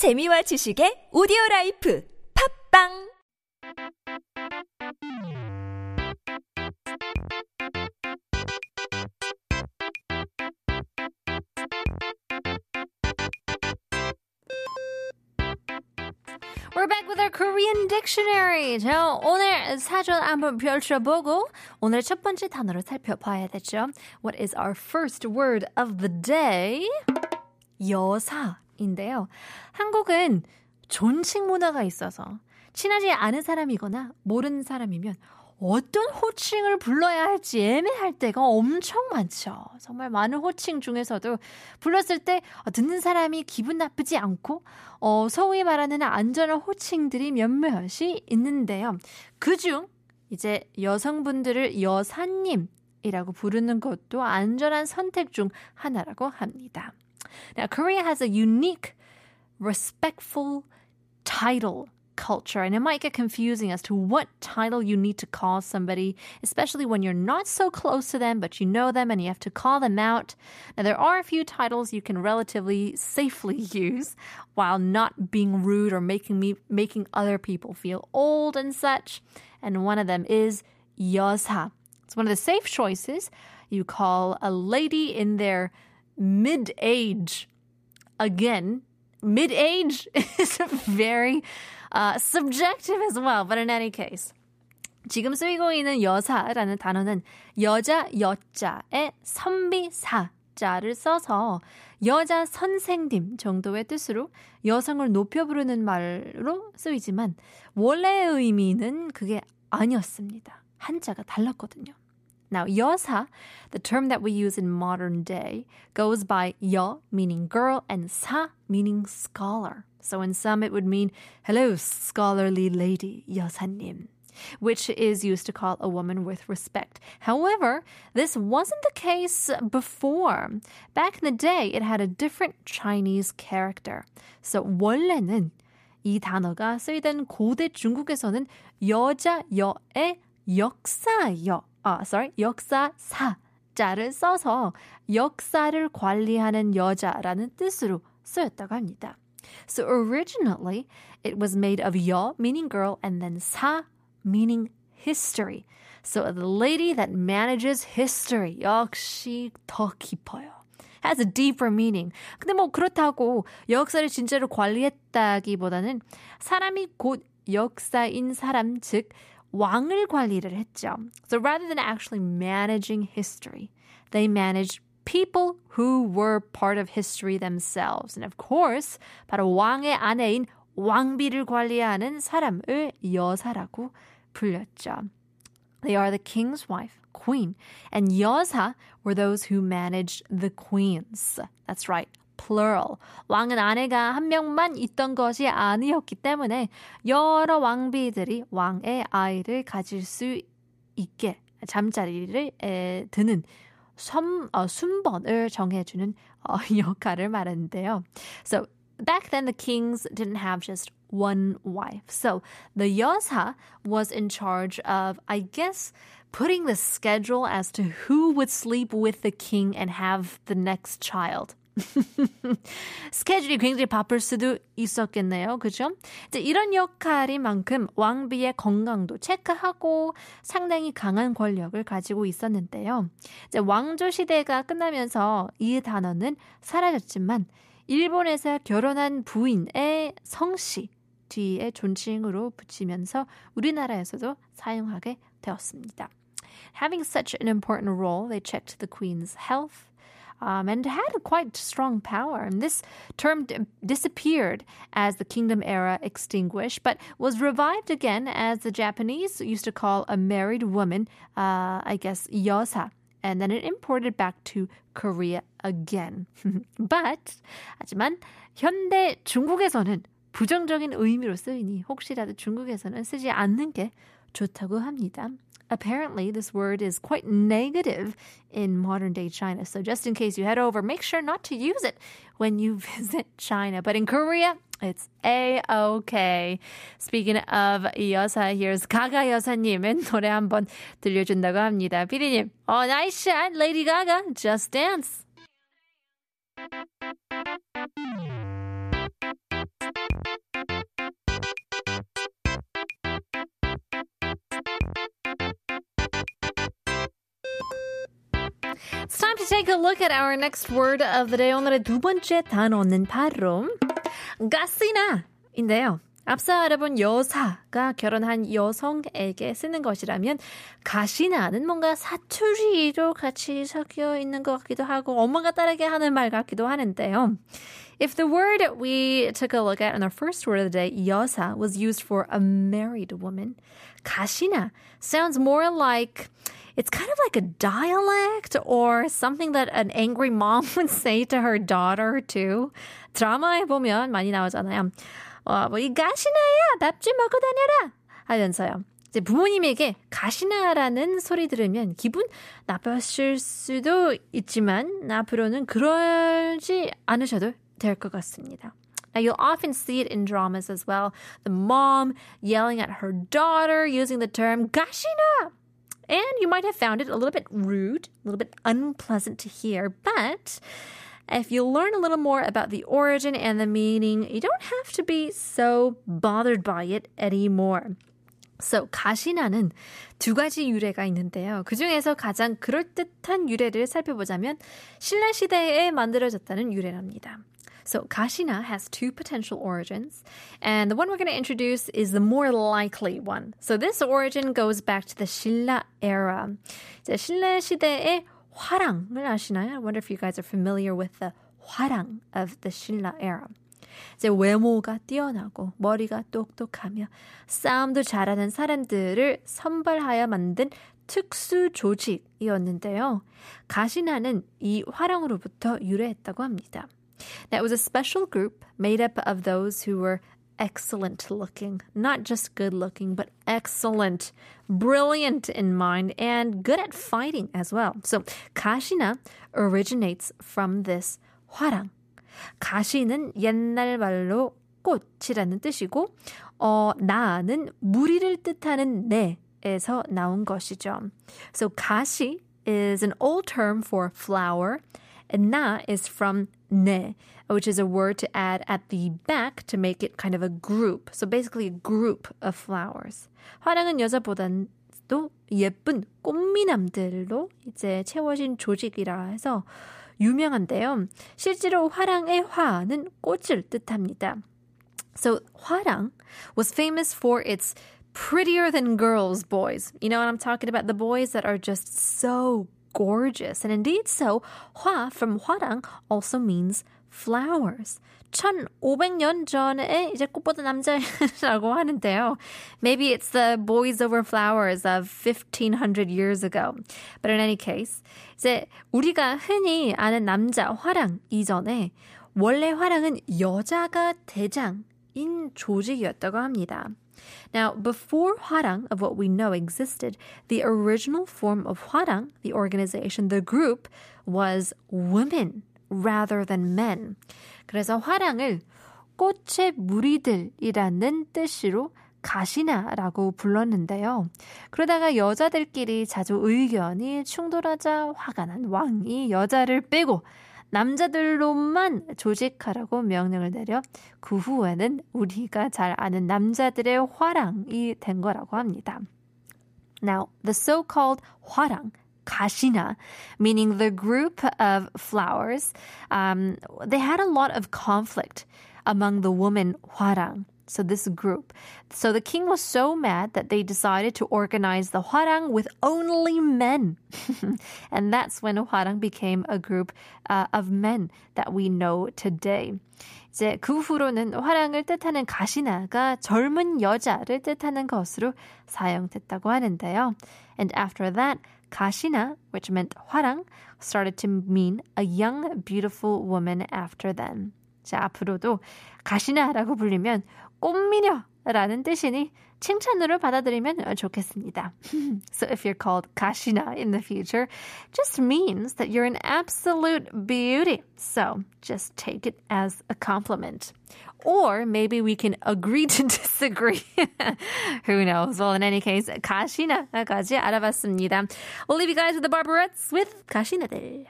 재미와 지식의 오디오 라이프 팝빵 We're back with our Korean dictionary. 자, 오늘 사전 한번 펼쳐보고 오늘 첫 번째 단어를 살펴봐야 되죠. What is our first word of the day? 여사 인데요. 한국은 존칭 문화가 있어서 친하지 않은 사람이거나 모르는 사람이면 어떤 호칭을 불러야 할지 애매할 때가 엄청 많죠. 정말 많은 호칭 중에서도 불렀을 때 듣는 사람이 기분 나쁘지 않고 어, 소위 말하는 안전한 호칭들이 몇몇이 있는데요. 그중 이제 여성분들을 여사님이라고 부르는 것도 안전한 선택 중 하나라고 합니다. Now, Korea has a unique, respectful title culture, and it might get confusing as to what title you need to call somebody, especially when you're not so close to them, but you know them and you have to call them out. Now, there are a few titles you can relatively safely use while not being rude or making me making other people feel old and such. And one of them is 여사. It's one of the safe choices. You call a lady in their mid age. Again, mid age is very uh, subjective as well, but in any case. 지금 쓰이고 있는 여사라는 단어는 여자 여자의 선비사 자를 써서 여자 선생님 정도의 뜻으로 여성을 높여 부르는 말로 쓰이지만 원래의 의미는 그게 아니었습니다. 한자가 달랐거든요. Now, 여사, the term that we use in modern day, goes by 여, meaning girl, and 사, meaning scholar. So in some it would mean, hello, scholarly lady, 여사님, which is used to call a woman with respect. However, this wasn't the case before. Back in the day, it had a different Chinese character. So 원래는 이 단어가 쓰이던 고대 중국에서는 여자 여의 역사여 아, sorry, 역사사 자를 써서 역사를 관리하는 여자라는 뜻으로 쓰였다고 합니다. So originally, it was made of 여, meaning girl, and then 사, meaning history. So the lady that manages history. 역시 더 깊어요. has a deeper meaning. 근데 뭐 그렇다고 역사를 진짜로 관리했다기보다는 사람이 곧 역사인 사람, 즉 왕을 관리를 했죠. So rather than actually managing history, they managed people who were part of history themselves. And of course, 바로 왕의 아내인 왕비를 관리하는 사람을 여사라고 불렸죠. They are the king's wife, queen, and 여사 were those who managed the queens. That's right. plural. 왕은 아내가 한 명만 있던 것이 아니었기 때문에 여러 왕비들이 왕의 아이를 가질 수 있게 잠자리를 에, 드는 섬, 어, 순번을 정해주는 어, 역할을 말하는데요. So back then the kings didn't have just one wife. So the 여사 was in charge of, I guess, putting the schedule as to who would sleep with the king and have the next child. 스케줄이 굉장히 바쁠 수도 있었겠네요. 그죠? 이제 이런 역할인 만큼 왕비의 건강도 체크하고 상당히 강한 권력을 가지고 있었는데요. 이제 왕조 시대가 끝나면서 이 단어는 사라졌지만 일본에서 결혼한 부인의 성씨 뒤에 존칭으로 붙이면서 우리나라에서도 사용하게 되었습니다. Having such an important role, they checked the queen's health, um, and had quite strong power. And this term d- disappeared as the kingdom era extinguished, but was revived again as the Japanese used to call a married woman, uh, I guess, yosa. And then it imported back to Korea again. but, 하지만 현대 중국에서는 부정적인 의미로 쓰이니 혹시라도 중국에서는 쓰지 않는 게 좋다고 합니다. apparently this word is quite negative in modern day China. So just in case you head over, make sure not to use it when you visit China. But in Korea, it's A-OK. Speaking of 여사, here's 가가 여사님의 노래 한번 들려준다고 합니다. 피디님, oh, nice shot, Lady Gaga. Just dance. It's time to take a look at our next word of the day. 오늘의 두 번째 단어는 바로 가시나인데요. 앞서 알아본 여사가 결혼한 여성에게 쓰는 것이라면 가시나는 뭔가 사투리로 같이 섞여 있는 것 같기도 하고 엄마가 따르게 하는 말 같기도 하는데요. If the word we took a look at in our first word of the day, 여사, was used for a married woman, 가시나 sounds more like it's kind of like a dialect or something that an angry mom would say to her daughter too. 드라마에 보면 많이 나오잖아요. 어, 뭐이 가시나야 밥 좀 먹고 다녀라 하면서요. 이제 부모님에게 가시나라는 소리 들으면 기분 나빴을 수도 있지만 앞으로는 그러지 않으셔도 될 것 같습니다. Now, you'll often see it in dramas as well. The mom yelling at her daughter using the term 가시나. And you might have found it a little bit rude, a little bit unpleasant to hear, but if you learn a little more about the origin and the meaning, you don't have to be so bothered by it anymore. So, 가시나는 두 가지 유래가 있는데요. 그 중에서 가장 그럴듯한 유래를 살펴보자면 신라 시대에 만들어졌다는 유래랍니다. So Kashina has two potential origins, and the one we're going to introduce is the more likely one. So this origin goes back to the Shilla era. 신라 시대의 화랑을 아시나요? I wonder if you guys are familiar with the 화랑 of the Shilla era. 이제 외모가 뛰어나고 머리가 똑똑하며 싸움도 잘하는 사람들을 선발하여 만든 특수 조직이었는데요. 가시나는 이 화랑으로부터 유래했다고 합니다. That was a special group made up of those who were excellent looking, not just good looking, but excellent, brilliant in mind, and good at fighting as well. So, 가시나 originates from this 화랑. 가시는 옛날 말로 꽃이라는 뜻이고, 어, 나는 무리를 뜻하는 내에서 나온 것이죠. So, 가시 is an old term for flower, and na is from ne, which is a word to add at the back to make it kind of a group. So basically a group of flowers. 화랑은 여자보다도 예쁜 꽃미남들로 이제 채워진 조직이라 해서 유명한데요. 실제로 화랑의 화는 꽃을 뜻합니다. So 화랑 was famous for its prettier than girls boys. You know what I'm talking about? The boys that are just so gorgeous. And indeed so, hua from Hwarang also means flowers. 1500년 전에 이제 꽃보다 남자라고 하는데요. Maybe it's the boys over flowers of 1500 years ago. But in any case, 이제 우리가 흔히 아는 남자 화랑 이전에 원래 화랑은 여자가 대장인 조직이었다고 합니다. Now, before Hwarang, of what we know existed, the original form of Hwarang, the organization, the group, was women rather than men. 그래서 화랑을 꽃의 무리들이라는 뜻으로 가시나라고 불렀는데요. 그러다가 여자들끼리 자주 의견이 충돌하자 화가 난 왕이 여자를 빼고 남자들로만 조직하라고 명령을 내려 그 후에는 우리가 잘 아는 남자들의 화랑이 된 거라고 합니다. Now, the so-called 화랑 kashina, meaning the group of flowers, um, they had a lot of conflict among the women hwarang. So this group. So the king was so mad that they decided to organize the Hwarang with only men. and that's when Hwarang became a group uh, of men that we know today. 이제 그 후로는 화랑을 뜻하는 가시나가 젊은 여자를 뜻하는 것으로 사용됐다고 하는데요. And after that, 가시나, which meant 화랑, started to mean a young, beautiful woman after then. 자, 앞으로도 가시나라고 불리면 뜻이니 칭찬으로 받아들이면 좋겠습니다. so if you're called Kashina in the future, just means that you're an absolute beauty. So just take it as a compliment. Or maybe we can agree to disagree. Who knows? Well, in any case, 가시나까지 알아봤습니다. We'll leave you guys with the Barberettes with 가시나들.